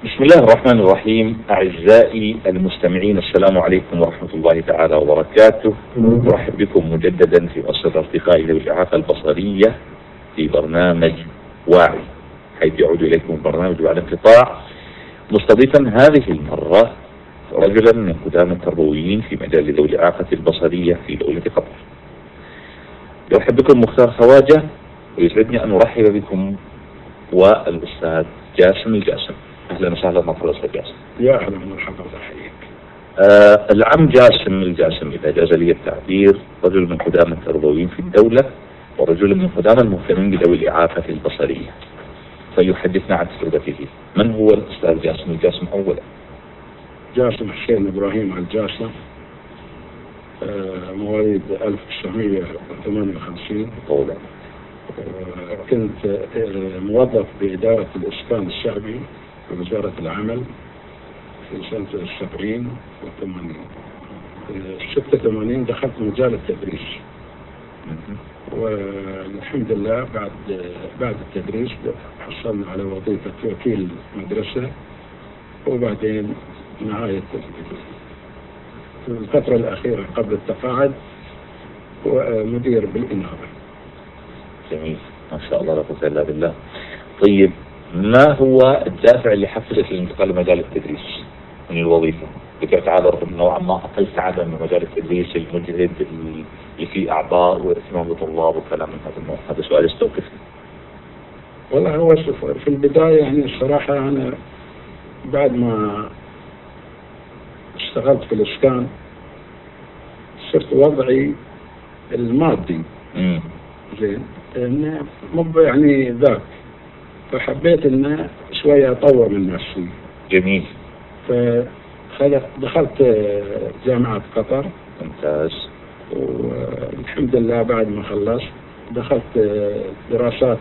بسم الله الرحمن الرحيم. أعزائي المستمعين السلام عليكم ورحمة الله تعالى وبركاته. أرحب بكم مجددا في أسرة أصدقائي ذوي الإعاقة البصرية في برنامج واعي. حيث يعود إليكم البرنامج بعد انقطاع. مستضيفا هذه المرة رجلا من قدام التربويين في مجال ذوي الإعاقة البصرية في دولة قطر. يرحب بكم مختار خواجة ويسعدني أن أرحب بكم والأستاذ جاسم الجاسم. أهلا وسهلا مرحبا أستاذ جاسم. يا أهلا ومرحبا احييك. آه العم جاسم الجاسم إذا جاز لي التعبير رجل من قدام التربويين في الدولة ورجل من قدام المهتمين بذوي الاعاقه البصرية. فيحدثنا عن تجربته. من هو الأستاذ جاسم الجاسم اولا؟ جاسم حسين إبراهيم الجاسم آه مواليد 1958 اولا. كنت آه، موظف بإدارة الإسكان الشعبي في وزارة العمل في سنة السبعين والثمانين ستة ثمانين دخلت مجال التدريس. والحمد لله بعد بعد التدريس حصلنا على وظيفة وكيل مدرسة وبعدين نهاية في الفترة الأخيرة قبل التقاعد ومدير بالإنارة. جميل. ما شاء الله لا قوة إلا بالله. طيب ما هو الدافع اللي حفزك للانتقال لمجال التدريس؟ من الوظيفة؟ لكي تعالى نوعا ما أقل سعادة من مجال التدريس المجهد اللي فيه أعباء واهتمام بالطلاب وكلام من هذا النوع، هذا سؤال استوقفني. والله هو في البداية يعني الصراحة أنا بعد ما اشتغلت في الإسكان صرت وضعي المادي. زين انه مو يعني ذاك. فحبيت انه شوية أطور من نفسي. جميل. فدخلت جامعة قطر. ممتاز. والحمد لله بعد ما خلصت دخلت دراسات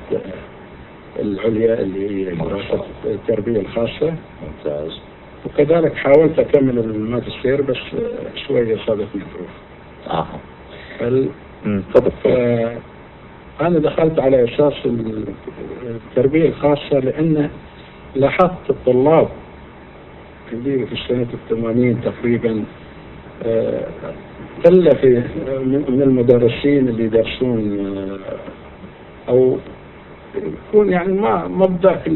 العليا اللي هي دراسات التربية الخاصة. ممتاز. وكذلك حاولت أكمل الماجستير بس شوية صادفني ظروف. آه. تفضل. أنا دخلت على أساس التربية الخاصة لأن لاحظت الطلاب اللي في السنة الثمانين تقريبا قلة في من المدرسين اللي يدرسون آه، أو يكون يعني ما ما بذاك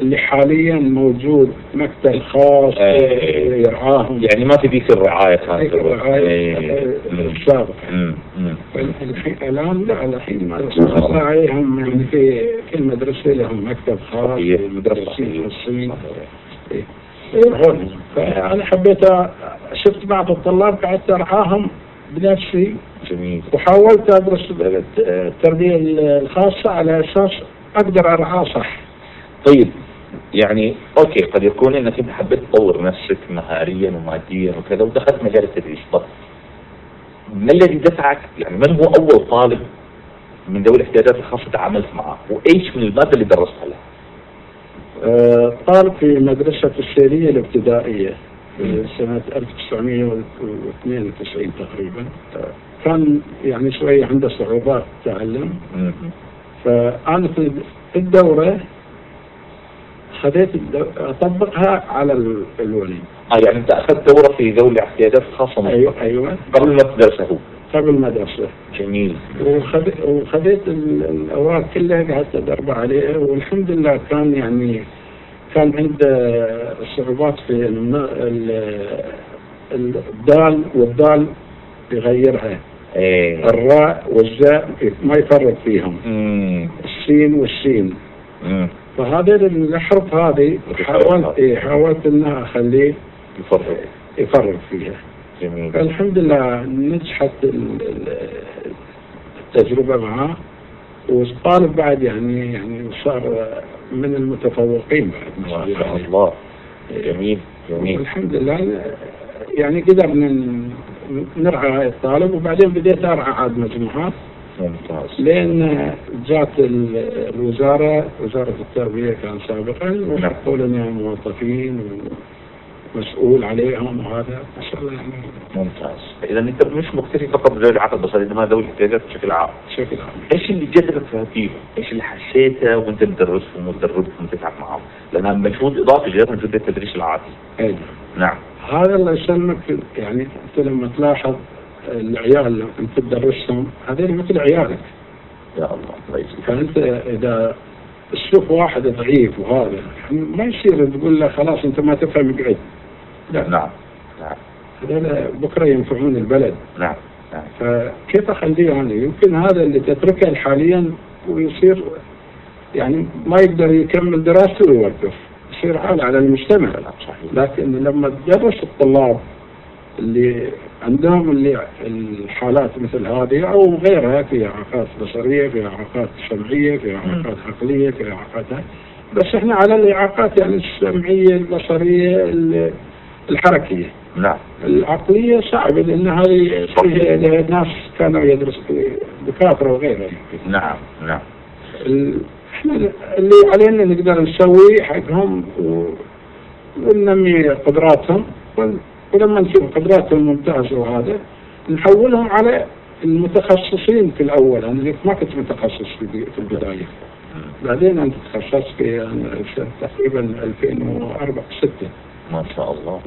اللي حاليا موجود مكتب خاص إيه. يرعاهم يعني ما في ذيك الرعايه كانت الرعايه السابقه الآن لا الحين ما عليهم يعني في كل مدرسه لهم مكتب خاص مدرسين خاصين يروحون فأنا حبيت شفت بعض الطلاب قعدت أرعاهم بنفسي جميل. وحاولت أدرس التربية الخاصة على أساس أقدر أرعاه صح. طيب. يعني أوكي قد يكون إنك انت حبيت تطور نفسك مهاريا وماديا وكذا ودخلت مجال التدريس. طب ما الذي دفعك؟ يعني من هو أول طالب من ذوي الاحتياجات الخاصة تعاملت معه؟ وإيش من المادة اللي درستها له؟ أه طالب في مدرسة السيرية الابتدائية في سنة 1992 تقريبا. كان يعني شوية عنده صعوبات تعلم. فأنا في الدورة خذيت أطبقها على الولي. آه يعني أنت أخذت دورة في ذوي الاحتياجات الخاصه أيوه أيوه. قبل ما تدرسه. قبل ما أدرسه. جميل. وخذيت الأوراق كلها قعدت أدرب عليها والحمد لله كان يعني كان عنده صعوبات في الدال والدال يغيرها إيه. الراء والزاء ما يفرق فيهم. مم. السين والسين مم. فهذه الاحرف هذه حاولت إيه حاولت إنها اخليه يفرق. يفرق فيها. جميل. الحمد لله نجحت التجربة معاه والطالب بعد يعني يعني صار من المتفوقين بعد. ما شاء الله. جميل جميل. الحمد لله. يعني قدرنا نرعى هاي الطالب وبعدين بديت أرعى عاد مجموعات. ممتاز. لأن جات الوزارة وزارة التربية كان سابقا وحطوا لنا موظفين مسؤول عليهم وهذا. ما شاء الله. يعني ممتاز. اذا أنت مش مكتفي فقط بذوي العقل البصري إنما ذوي الاحتياجات بشكل عام. بشكل عام. إيش اللي جذبك في هالتيم؟ إيش اللي حسيته وأنت تدرسهم وتدربهم وتتعب معهم؟ لأنها مجهود إضافي غير مجهود التدريس العادي. أي. نعم. هذا الله يسلمك يعني أنت لما تلاحظ العيال تدرسهم هذول مثل عيالك. يا الله فأنت إذا تشوف واحد ضعيف وهذا ما يصير تقول له خلاص أنت ما تفهم اقعد لا نعم نعم. هذول بكرة ينفعون البلد. نعم نعم. فكيف أخليه أنا يمكن هذا اللي تتركه حاليا ويصير يعني ما يقدر يكمل دراسته ويوقف. يصير حال على المجتمع. صحيح. لكن لما تدرس الطلاب اللي عندهم اللي الحالات مثل هذه أو غيرها في إعاقات بصريه في إعاقات سمعية في إعاقات عقلية في إعاقات بس إحنا على الإعاقات يعني السمعية البصريه ال- الحركية. نعم. العقلية صعبة لأن هذه فيها لها ناس كانوا يدرسوا دكاترة وغيرها. نعم نعم. إحنا اللي علينا نقدر نسويه حقهم وننمي قدراتهم. ولما نشوف قدراتهم ممتازه وهذا نحولهم على المتخصصين في الأول. أنا ما كنت متخصص في البداية. بعدين أنا تخصصت في أنا تقريبا 2004 6 ما شاء الله.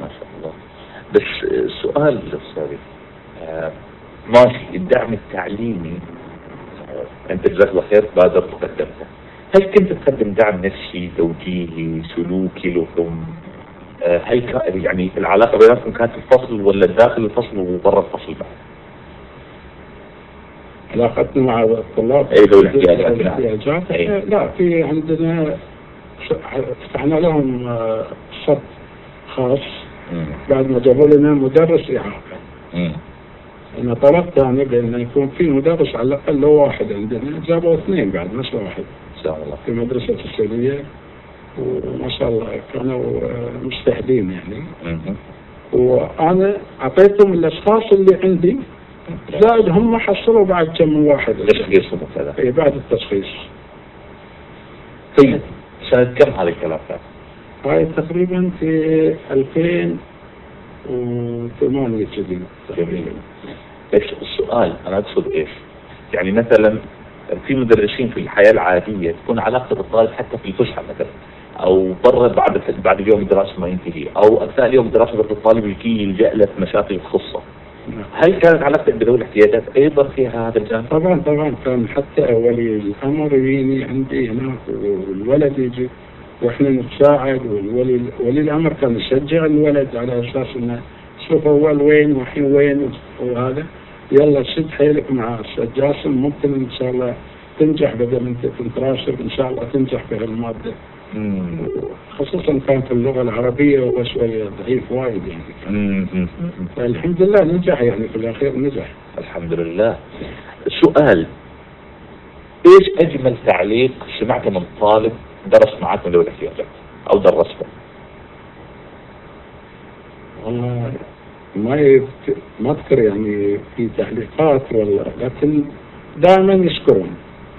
ما شاء الله. بس سؤال استاذي آه، ماشي الدعم التعليمي آه، أنت جزاك الله خير بادر وقدمته هل كنت تقدم دعم نفسي توجيهي سلوكي آه، هل كا- يعني العلاقة بيناتكم كانت في الفصل ولا داخل الفصل وبرا الفصل بعد؟ علاقتنا مع الطلاب؟ أي ذوي الاحتياجات، أي. لا في عندنا فتحنا لهم آه، صف خاص. مم. بعد ما جابوا لنا مدرس إعاقة. أنا طلبت أنا بأن يكون في مدرس على الأقل لو واحد عندنا. جابوا اثنين بعد مش واحد. جزاهم الله. في مدرسة السعودية. وما شاء الله كانوا آه، مجتهدين يعني. وأنا أعطيتهم الأشخاص اللي عندي زائد هم حصلوا بعد كم واحد هذا؟ إيه، بعد التشخيص طيب سنة كم هذا الكلام؟ هاي تقريبا في 2008 كذي تقريبا إيش السؤال أنا أقصد إيش؟ يعني مثلا في مدرسين في الحياة العادية تكون علاقه الطالب حتى في الفسحة مثلا أو برا بعد بعد اليوم الدراسي ما ينتهي أو أثناء اليوم الدراسي برضه الطالب يجي يلجأ له في مشاكل خاصه نعم. هل كانت علاقتك بذوي الاحتياجات أيضا فيها هذا الجانب؟ طبعا طبعا كان حتى ولي الأمر يجيني عندي هناك والولد يجي وإحنا نتساعد والولي ولي الأمر كان يشجع الولد على أساس إنه شوف أول وين والحين وين وهذا يلا شد حيلك مع أستاذ جاسم ممكن إن شاء الله تنجح بدل كنت راسب إن شاء الله تنجح في هالمادة. خصوصا كان في اللغة العربية هو شوية ضعيف وايد يعني. فالحمد لله نجح يعني في الأخير نجح. الحمد لله. سؤال. إيش أجمل تعليق سمعته من طالب درس معك من ذوي الاحتياجات أو درسته؟ والله ما يت- ما أذكر يعني في تعليقات ولا لكن دائما يشكرون.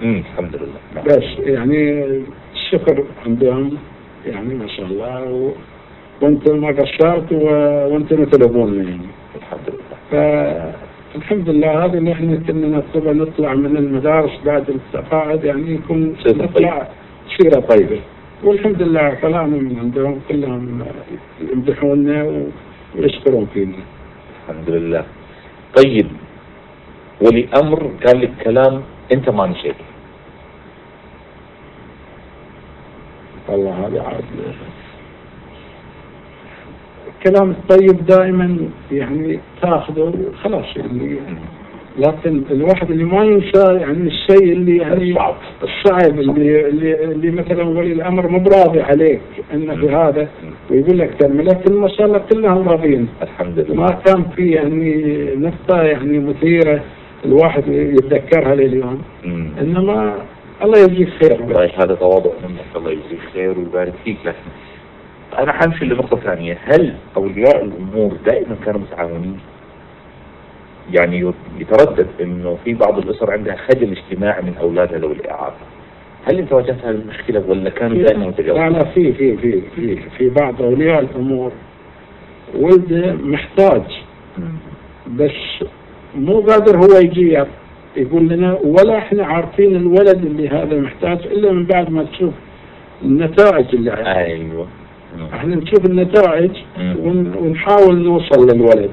امم الحمد لله. بس يعني الشكر عندهم يعني ما شاء الله و... وأنتم ما قصرت و... وأنتم تلبون يعني. الحمد لله. فالحمد لله هذا اللي إحنا كنا نطلبه نطلع من المدارس بعد التقاعد يعني يكون سيرة نطلع سيره طيبه والحمد لله طلعنا من عندهم كلهم يمدحونا و- ويشكرون فينا. الحمد لله. طيب ولي أمر قال لك كلام أنت ما نسيته والله هذا عاد. الكلام الطيب دائما يعني تاخذه خلاص يعني لكن الواحد اللي ما ينسى يعني الشيء اللي يعني الصعب. الصعب اللي اللي, اللي مثلا ولي الأمر مو براضي عليك إنه في هذا ويقول لك كلمه لكن ما شاء الله كلهم راضيين. الحمد لله. ما كان في يعني نقطة يعني مثيرة الواحد يتذكرها لليوم. انما الله يجزيك خير والله هذا تواضع منك الله يجزيك خير ويبارك فيك لكن أنا حمشي لنقطة ثانية هل أولياء الأمور دائما كانوا متعاونين؟ يعني يتردد إنه في بعض الأسر عندها خجل اجتماعي من اولادها ذوي الإعاقة. هل أنت واجهت هذه المشكلة ولا كانوا دائما لا متجاوبين؟ لا في في في في في بعض أولياء الأمور ولده محتاج بس مو قادر هو يجي يقول لنا ولا إحنا عارفين الولد اللي هذا محتاج إلا من بعد ما تشوف النتائج اللي عندهم أيوه. إحنا نشوف النتائج ونحاول نوصل للولد.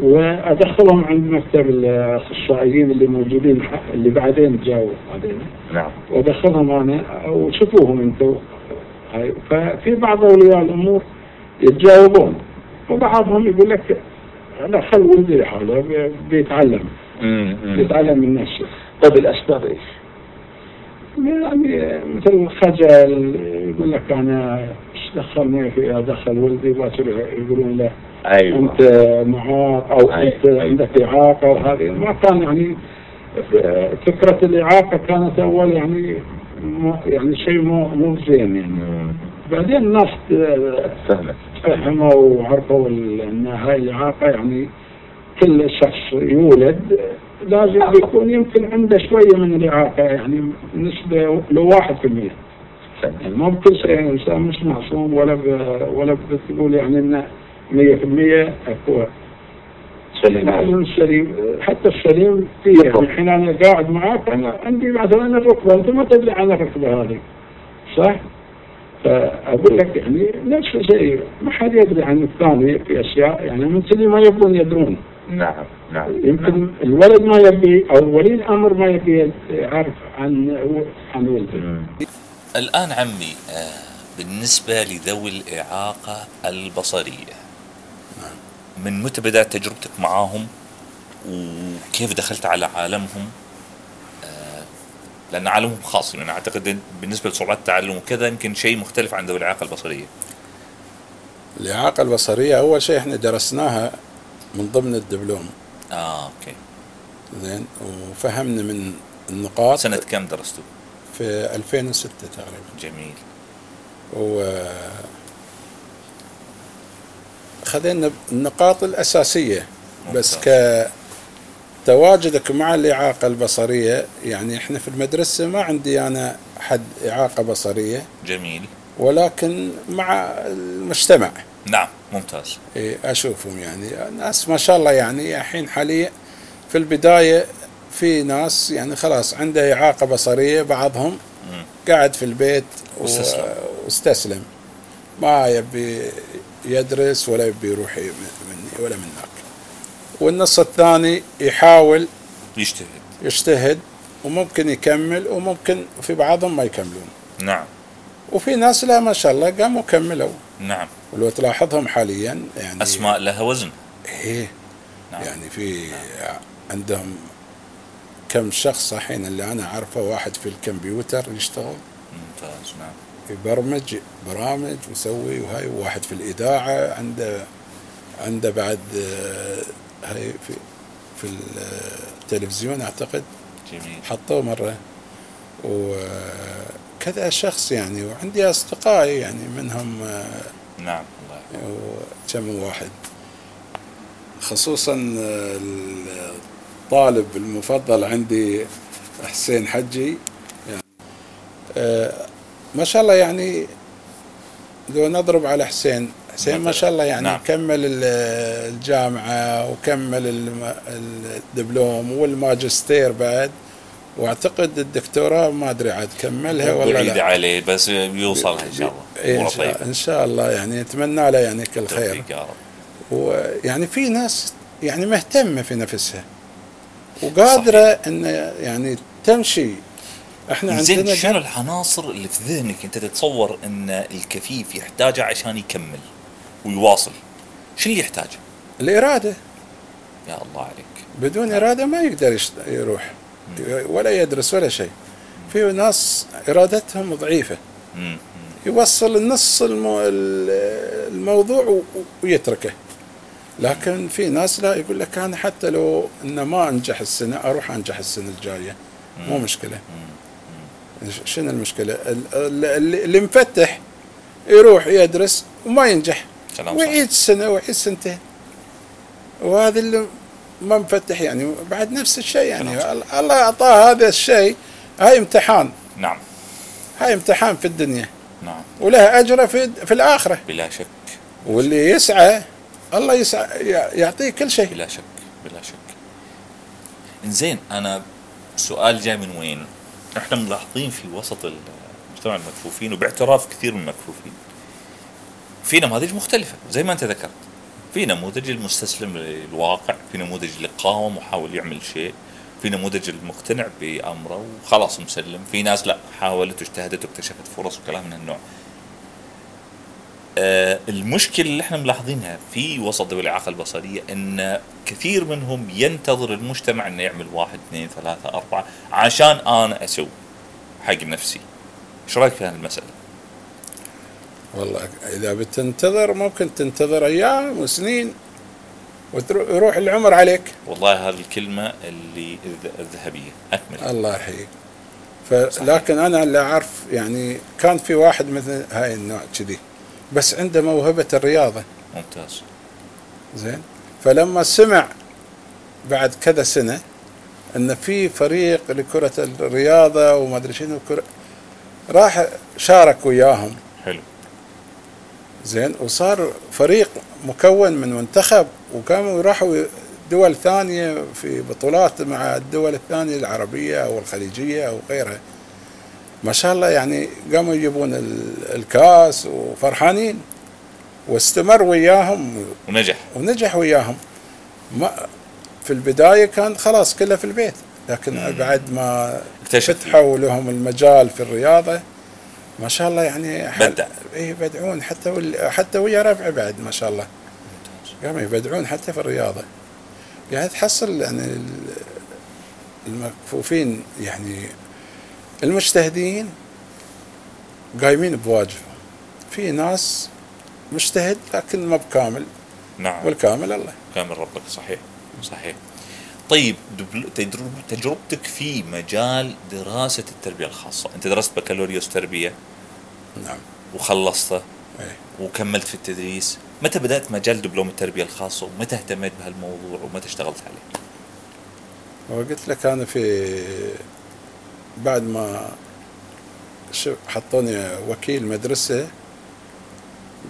وأدخلهم عند مكتب الأخصائيين اللي موجودين اللي بعدين جاوا بعدين نعم. وأدخلهم أنا وشوفوهم أنتم. ففي بعض أولياء الأمور يتجاوبون. وبعضهم يقول لك لا خل ولدي لحاله بي- بيتعلم. بيتعلم من نفسه طيب الأسباب إيش؟ يعني مثل خجل يقول لك أنا إيش دخلني في ادخل ولدي باكر يقولون له أيوه أنت معاق أو أيوة. أنت عندك إعاقة وهذه ما كان يعني فكرة الإعاقة كانت أول يعني مو يعني شيء مو مو زين يعني. بعدين الناس فهمت فهموا وعرفوا إن هاي الإعاقة يعني كل شخص يولد لازم يكون يمكن عنده شوية من الإعاقة يعني نسبة لو 1% فهمت. يعني مو بكل شيء الانسان مش معصوم ولا ب... ولا بتقول يعني إنه 100% أكو. سليم. السليم حتى السليم فيه يعني الحين أنا قاعد معاك أنا عندي مثلا الركبة أنت ما تدري عن الركبة هذه صح؟ فاقول لك يعني نفس الشيء ما حد يدري عن الثاني في أشياء يعني من اللي ما يبون يدرون. نعم نعم. يمكن الولد ما يبي أو ولي الأمر ما يبي يعرف عن عن ولده مم. الآن عمي آه، بالنسبة لذوي الإعاقة البصرية من متى بدأت تجربتك معاهم؟ وكيف دخلت على عالمهم؟ لأن عالمهم خاص يعني أعتقد إن بالنسبة لصعوبات التعلم وكذا يمكن شيء مختلف عن ذوي الإعاقة البصرية. الإعاقة البصرية أول شيء إحنا درسناها من ضمن الدبلوم. آه أوكي. زين؟ وفهمنا من النقاط. سنة كم درستوا؟ في 2006 تقريبا. جميل. و خذينا النقاط الأساسية بس ممتاز. كتواجدك مع الإعاقة البصرية يعني إحنا في المدرسة ما عندي أنا حد إعاقة بصرية. جميل. ولكن مع المجتمع. نعم ممتاز. إيه، أشوفهم يعني. ناس ما شاء الله يعني الحين حاليا في البداية في ناس يعني خلاص عنده إعاقة بصرية بعضهم مم. قاعد في البيت واستسلم. واستسلم. ما يبي يدرس ولا يبي يروح مني ولا من هناك. والنص الثاني يحاول يجتهد. يجتهد وممكن يكمل وممكن في بعضهم ما يكملون. نعم. وفي ناس لا ما شاء الله قاموا كملوا. نعم. ولو تلاحظهم حاليا يعني أسماء لها وزن. إيه. نعم. يعني في عندهم كم شخص الحين اللي أنا أعرفه واحد في الكمبيوتر يشتغل. ممتاز نعم. يبرمج برامج ويسوي وهاي وواحد في الإذاعة عنده عنده بعد هاي في في التلفزيون أعتقد جميل. حطوه مرة. وكذا شخص يعني وعندي أصدقائي يعني منهم نعم الله وكم واحد. خصوصا الطالب المفضل عندي حسين حجي. يعني آه، ما شاء الله يعني لو نضرب على حسين حسين ما شاء الله يعني نعم. كمل ال- الجامعة وكمل الدبلوم والماجستير بعد. وأعتقد الدكتوراه ما أدري عاد كملها ولا بعيد عليه بس بيوصلها إن شاء الله. اموره إن شاء, طيبه إن شاء الله يعني أتمنى له يعني كل خير. يا رب. ويعني في ناس يعني مهتمة في نفسها. وقادرة إن يعني تمشي. إحنا زين عندنا شنو العناصر اللي في ذهنك أنت تتصور إن الكفيف يحتاجها عشان يكمل؟ ويواصل. شو اللي يحتاجه؟ الإرادة. يا الله عليك. بدون إرادة ما يقدر يروح. ولا يدرس ولا شيء. في ناس إرادتهم ضعيفة. مم. يوصل النص المو... ال- الموضوع ويتركه. لكن في ناس لا يقول لك أنا حتى لو ان ما أنجح السنة أروح أنجح السنة الجاية. مو مشكلة. شنو المشكلة؟ ال- ال- اللي اللي مفتح يروح يدرس وما ينجح. كلام صح. ويعيد سنة ويعيد سنتين. وهذا اللي ما مفتح يعني بعد نفس الشيء يعني. كلام الله أعطاه هذا الشيء. هاي امتحان. نعم. هاي امتحان في الدنيا. نعم. وله اجره في في الآخرة. بلا شك. واللي يسعى الله يسعى يعطيه كل شيء. بلا شك بلا شك. إنزين أنا سؤال جاي من وين؟ إحنا ملاحظين في وسط المجتمع مجتمع المكفوفين وباعتراف كثير من المكفوفين. في نماذج مختلفة زي ما أنت ذكرت في نموذج المستسلم للواقع في نموذج اللي قاوم وحاول يعمل شيء في نموذج المقتنع بأمره وخلاص مسلم في ناس لا حاولت واجتهدت واكتشفت فرص وكلام من هالنوع آه المشكلة اللي إحنا ملاحظينها في وسط ذوي الإعاقة البصرية إن كثير منهم ينتظر المجتمع إنه يعمل واحد اثنين ثلاثة أربعة عشان أنا أسوي حق نفسي. إيش رأيك في هذه المسألة؟ والله إذا بتنتظر ممكن تنتظر أيام وسنين ويروح العمر عليك. والله هذه الكلمة اللي الذ- الذهبية. أكمل. الله يحييك. فلكن أنا اللي أعرف يعني كان في واحد مثل هاي النوع كذي بس عنده موهبة الرياضة. ممتاز. زين؟ فلما سمع بعد كذا سنة إن في فريق لكرة الرياضة وما أدري شنو راح شارك وياهم. حلو. زين. وصار فريق مكون من منتخب وكانوا راحوا دول ثانية في بطولات مع الدول الثانية العربية أو الخليجية أو غيرها. ما شاء الله يعني قاموا يجيبون ال- الكاس وفرحانين. واستمر وياهم ونجح. ونجح وياهم. ما في البداية كان خلاص كله في البيت لكن مم. بعد ما فتحوا لهم المجال في الرياضة ما شاء الله يعني بدع. اي يبدعون حتى وال... حتى ويا ربعه بعد ما شاء الله. قاموا يبدعون حتى في الرياضة. يعني تحصل يعني ال- المكفوفين يعني المجتهدين قايمين بواجبهم في ناس مجتهد لكن ما بكامل. نعم. والكامل الله. كامل ربك. صحيح. صحيح. طيب تجربتك في مجال دراسة التربية الخاصة. أنت درست بكالوريوس تربية؟ نعم. وخلصته؟ إيه. وكملت في التدريس؟ متى بدأت مجال دبلوم التربية الخاصة؟ ومتى اهتميت بهالموضوع؟ ومتى اشتغلت عليه؟ وقلت لك أنا في بعد ما حطوني وكيل مدرسة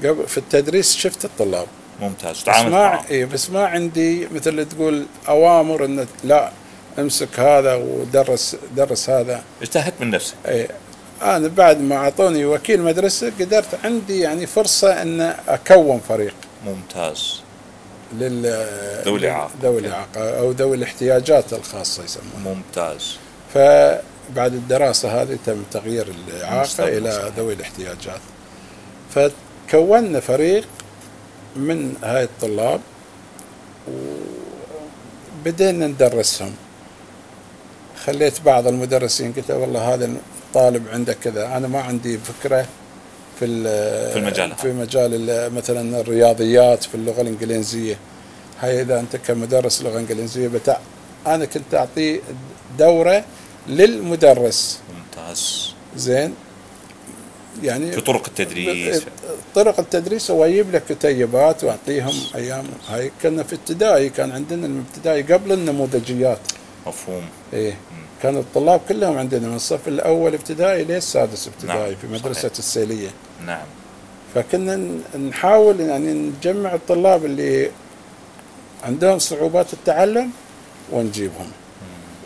قبل في التدريس شفت الطلاب. ممتاز. بس تعاملت ما إيه بس ما عندي مثل اللي تقول أوامر إن لا أمسك هذا ودرس درس هذا. اجتهدت من نفسك. إيه. أنا بعد ما أعطوني وكيل مدرسة قدرت عندي يعني فرصة إن أكون فريق. ممتاز. لل ذوي الإعاقة. ذوي الإعاقة أو ذوي الاحتياجات الخاصة يسمونها. ممتاز. فبعد الدراسة هذه تم تغيير إلى صحيح. ذوي الاحتياجات. فكونا فريق من هاي الطلاب وبدينا ندرسهم. خليت بعض المدرسين قلت له والله هذا الطالب عنده كذا أنا ما عندي فكرة في في المجال. في مجال ال- مثلا الرياضيات في اللغة الإنجليزية. هاي إذا أنت كمدرس لغة إنجليزية بتاع أنا كنت أعطيه دورة للمدرس. ممتاز. زين؟ يعني في طرق التدريس. طرق التدريس هو يجيب لك كتيبات واعطيهم أيام. هاي كنا في ابتدائي كان عندنا الابتدائي قبل النموذجيات. مفهوم. إيه. كانوا الطلاب كلهم عندنا من الصف الأول ابتدائي للسادس ابتدائي نعم، في مدرسة صحيح. السيلية. نعم. فكنا نحاول يعني نجمع الطلاب اللي عندهم صعوبات التعلم ونجيبهم.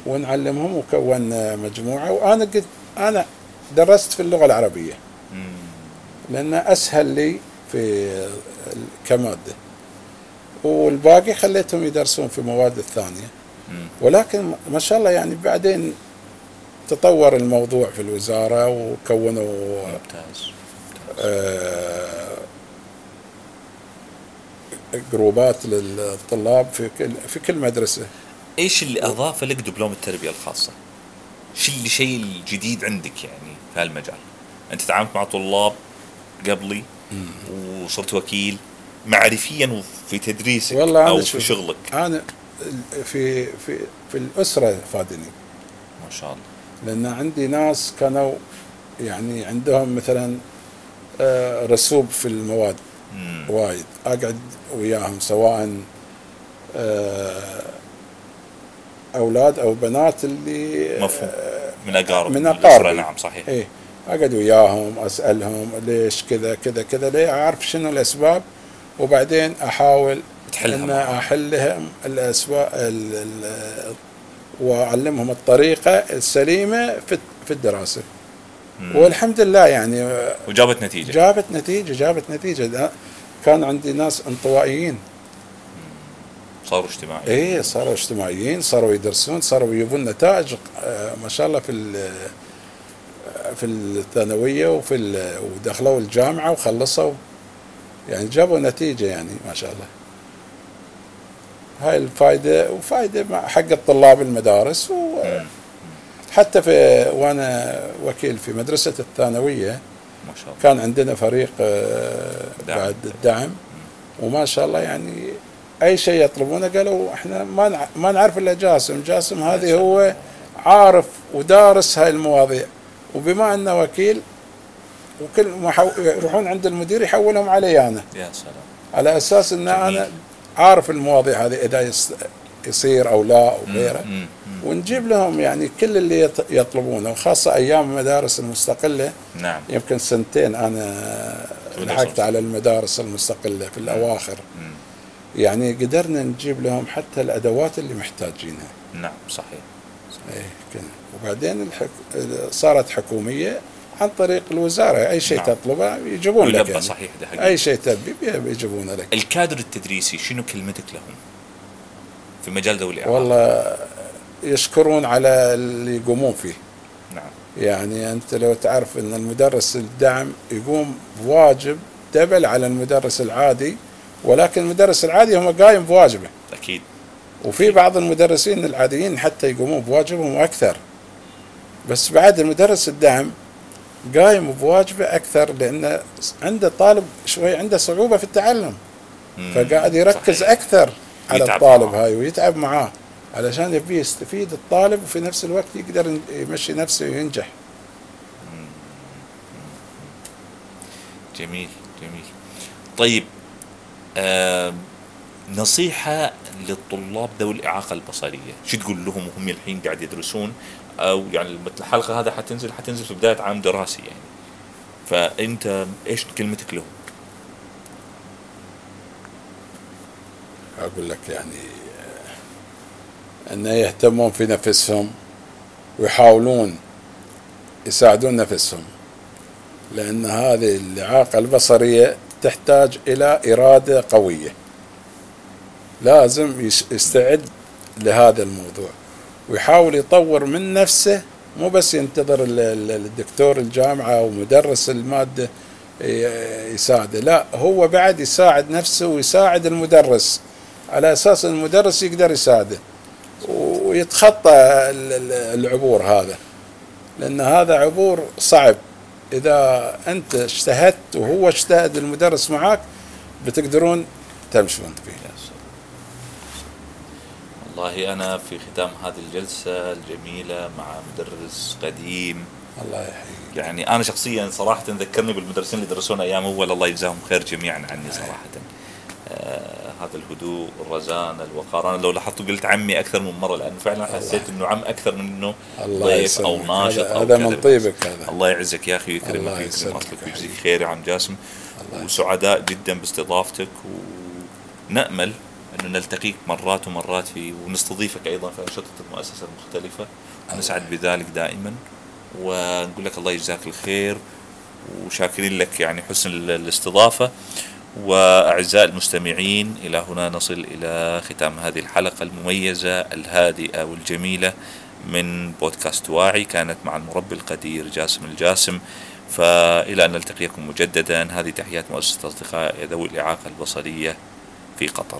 ونعلمهم وكونا مجموعة. وأنا قد أنا درست في اللغة العربية. لأنه أسهل لي في كمادة والباقي خليتهم يدرسون في مواد الثانية. ولكن ما شاء الله يعني بعدين تطور الموضوع في الوزارة وكونوا ممتاز آه، جروبات للطلاب في كل في كل مدرسة إيش اللي اضاف لك دبلوم التربية الخاصة؟ شو اللي شيء الجديد عندك يعني في هالمجال؟ أنت تعاملت مع طلاب قبلي وصرت وكيل معرفيا وفي تدريسك والله أنا أو في شغلك. أنا في في في الأسرة فادني. ما شاء الله. لأن عندي ناس كانوا يعني عندهم مثلا آه، رسوب في المواد مم. وايد. أقعد وياهم سواء آه، أولاد أو بنات اللي مفهوم. من أقارب من أقاربي. نعم صحيح. إيه. اقعد وياهم أسألهم ليش كذا كذا كذا ليه؟ أعرف شنو الأسباب. وبعدين أحاول تحلها ان. أحلهم الأسباب ال- ال- وأعلمهم الطريقة السليمة في في الدراسة. مم. والحمد لله يعني وجابت نتيجة. جابت نتيجة جابت نتيجة. كان عندي ناس انطوائيين. صاروا اجتماعيين. إيه صاروا اجتماعيين صاروا يدرسون صاروا يجيبون نتائج آه، ما شاء الله في في الثانوية وفي ودخلوا الجامعة وخلصوا. يعني جابوا نتيجة يعني ما شاء الله. هاي الفائده وفائده حق الطلاب المدارس. وحتى في وأنا وكيل في مدرسة الثانوية ما شاء الله. كان عندنا فريق آه،. بعد الدعم. وما شاء الله يعني أي شيء يطلبونه قالوا إحنا ما ما نعرف إلا جاسم، جاسم هذه هو عارف ودارس هاي المواضيع. وبما انه وكيل وكل ما حو- يروحون عند المدير يحولهم علي أنا يا سلام على أساس إن جميل. أنا عارف المواضيع هذه إذا يص- يصير أو لا أو غيره مم. مم. ونجيب لهم يعني كل اللي يط- يطلبونه وخاصة أيام المدارس المستقلة نعم يمكن سنتين أنا لحقت على المدارس المستقلة في الأواخر مم. يعني قدرنا نجيب لهم حتى الأدوات اللي محتاجينها نعم صحيح إيه كده وبعدين الحك... صارت حكومية عن طريق الوزارة. أي شيء نعم. تطلبه يجيبون لك يعني. صحيح ده أي شيء تبي بي- بيجيبونه لك. الكادر التدريسي شنو كلمتك لهم؟ في مجال ذوي الاعاقه والله يشكرون على اللي يقومون فيه. نعم. يعني أنت لو تعرف إن المدرس الدعم يقوم بواجب دبل على المدرس العادي ولكن المدرس العادي هو قايم بواجبه. وفي بعض المدرسين العاديين حتى يقومون بواجبهم أكثر. بس بعد المدرس الدعم قايم بواجبه أكثر لأنه عنده طالب شوي عنده صعوبة في التعلم. فقاعد يركز صحيح. أكثر على الطالب معاه. هاي ويتعب معاه علشان يبي يستفيد الطالب وفي نفس الوقت يقدر يمشي نفسه وينجح. جميل جميل. طيب آه نصيحة للطلاب ذوي الإعاقة البصرية. شو تقول لهم وهم الحين قاعد يدرسون؟ أو يعني الحلقة هذا حتنزل حتنزل في بداية عام دراسي يعني. فأنت إيش كلمتك لهم؟ أقول لك يعني آه، أن يهتمون في نفسهم ويحاولون يساعدون نفسهم. لأن هذه الإعاقة البصرية تحتاج إلى إرادة قوية. لازم يس- يستعد لهذا الموضوع. ويحاول يطور من نفسه مو بس ينتظر ال- ال- الدكتور الجامعة أو مدرس المادة ي- يساعده. لا هو بعد يساعد نفسه ويساعد المدرس. على أساس إن المدرس يقدر يساعده ويتخطى ال- ال- العبور هذا. لأن هذا عبور صعب. إذا أنت اجتهدت وهو اجتهد المدرس معك بتقدرون تمشون فيه. والله أنا في ختام هذه الجلسة الجميلة مع مدرس قديم. الله يحييك. يعني أنا شخصيا صراحة ذكرني بالمدرسين اللي درسونا أيام أول الله يجزاهم خير جميعا عني صراحة. آه هذا الهدوء الرزانه الوقار. أنا لو لاحظتوا قلت عمي أكثر من مرة لأنه فعلا حسيت إنه عم أكثر من إنه الله ضيف أو يسلمك. ناشط هذا, هذا. من طيبك هذا. الله يعزك يا أخي ويكرمك الله ويكرم اصلك ويجزيك. خير يا عم جاسم. الله وسعداء جدا باستضافتك. ونأمل انه نلتقيك مرات ومرات في ونستضيفك أيضا في أنشطة المؤسسة المختلفة. نسعد بذلك دائما. ونقول لك الله يجزاك الخير وشاكرين لك يعني حسن ال- الاستضافة. وأعزائي المستمعين إلى هنا نصل إلى ختام هذه الحلقة المميزة الهادئة والجميلة من بودكاست واعي. كانت مع المربي القدير جاسم الجاسم. فإلى أن نلتقيكم مجددا. هذه تحيات مؤسسة أصدقاء ذوي الإعاقة البصرية في قطر.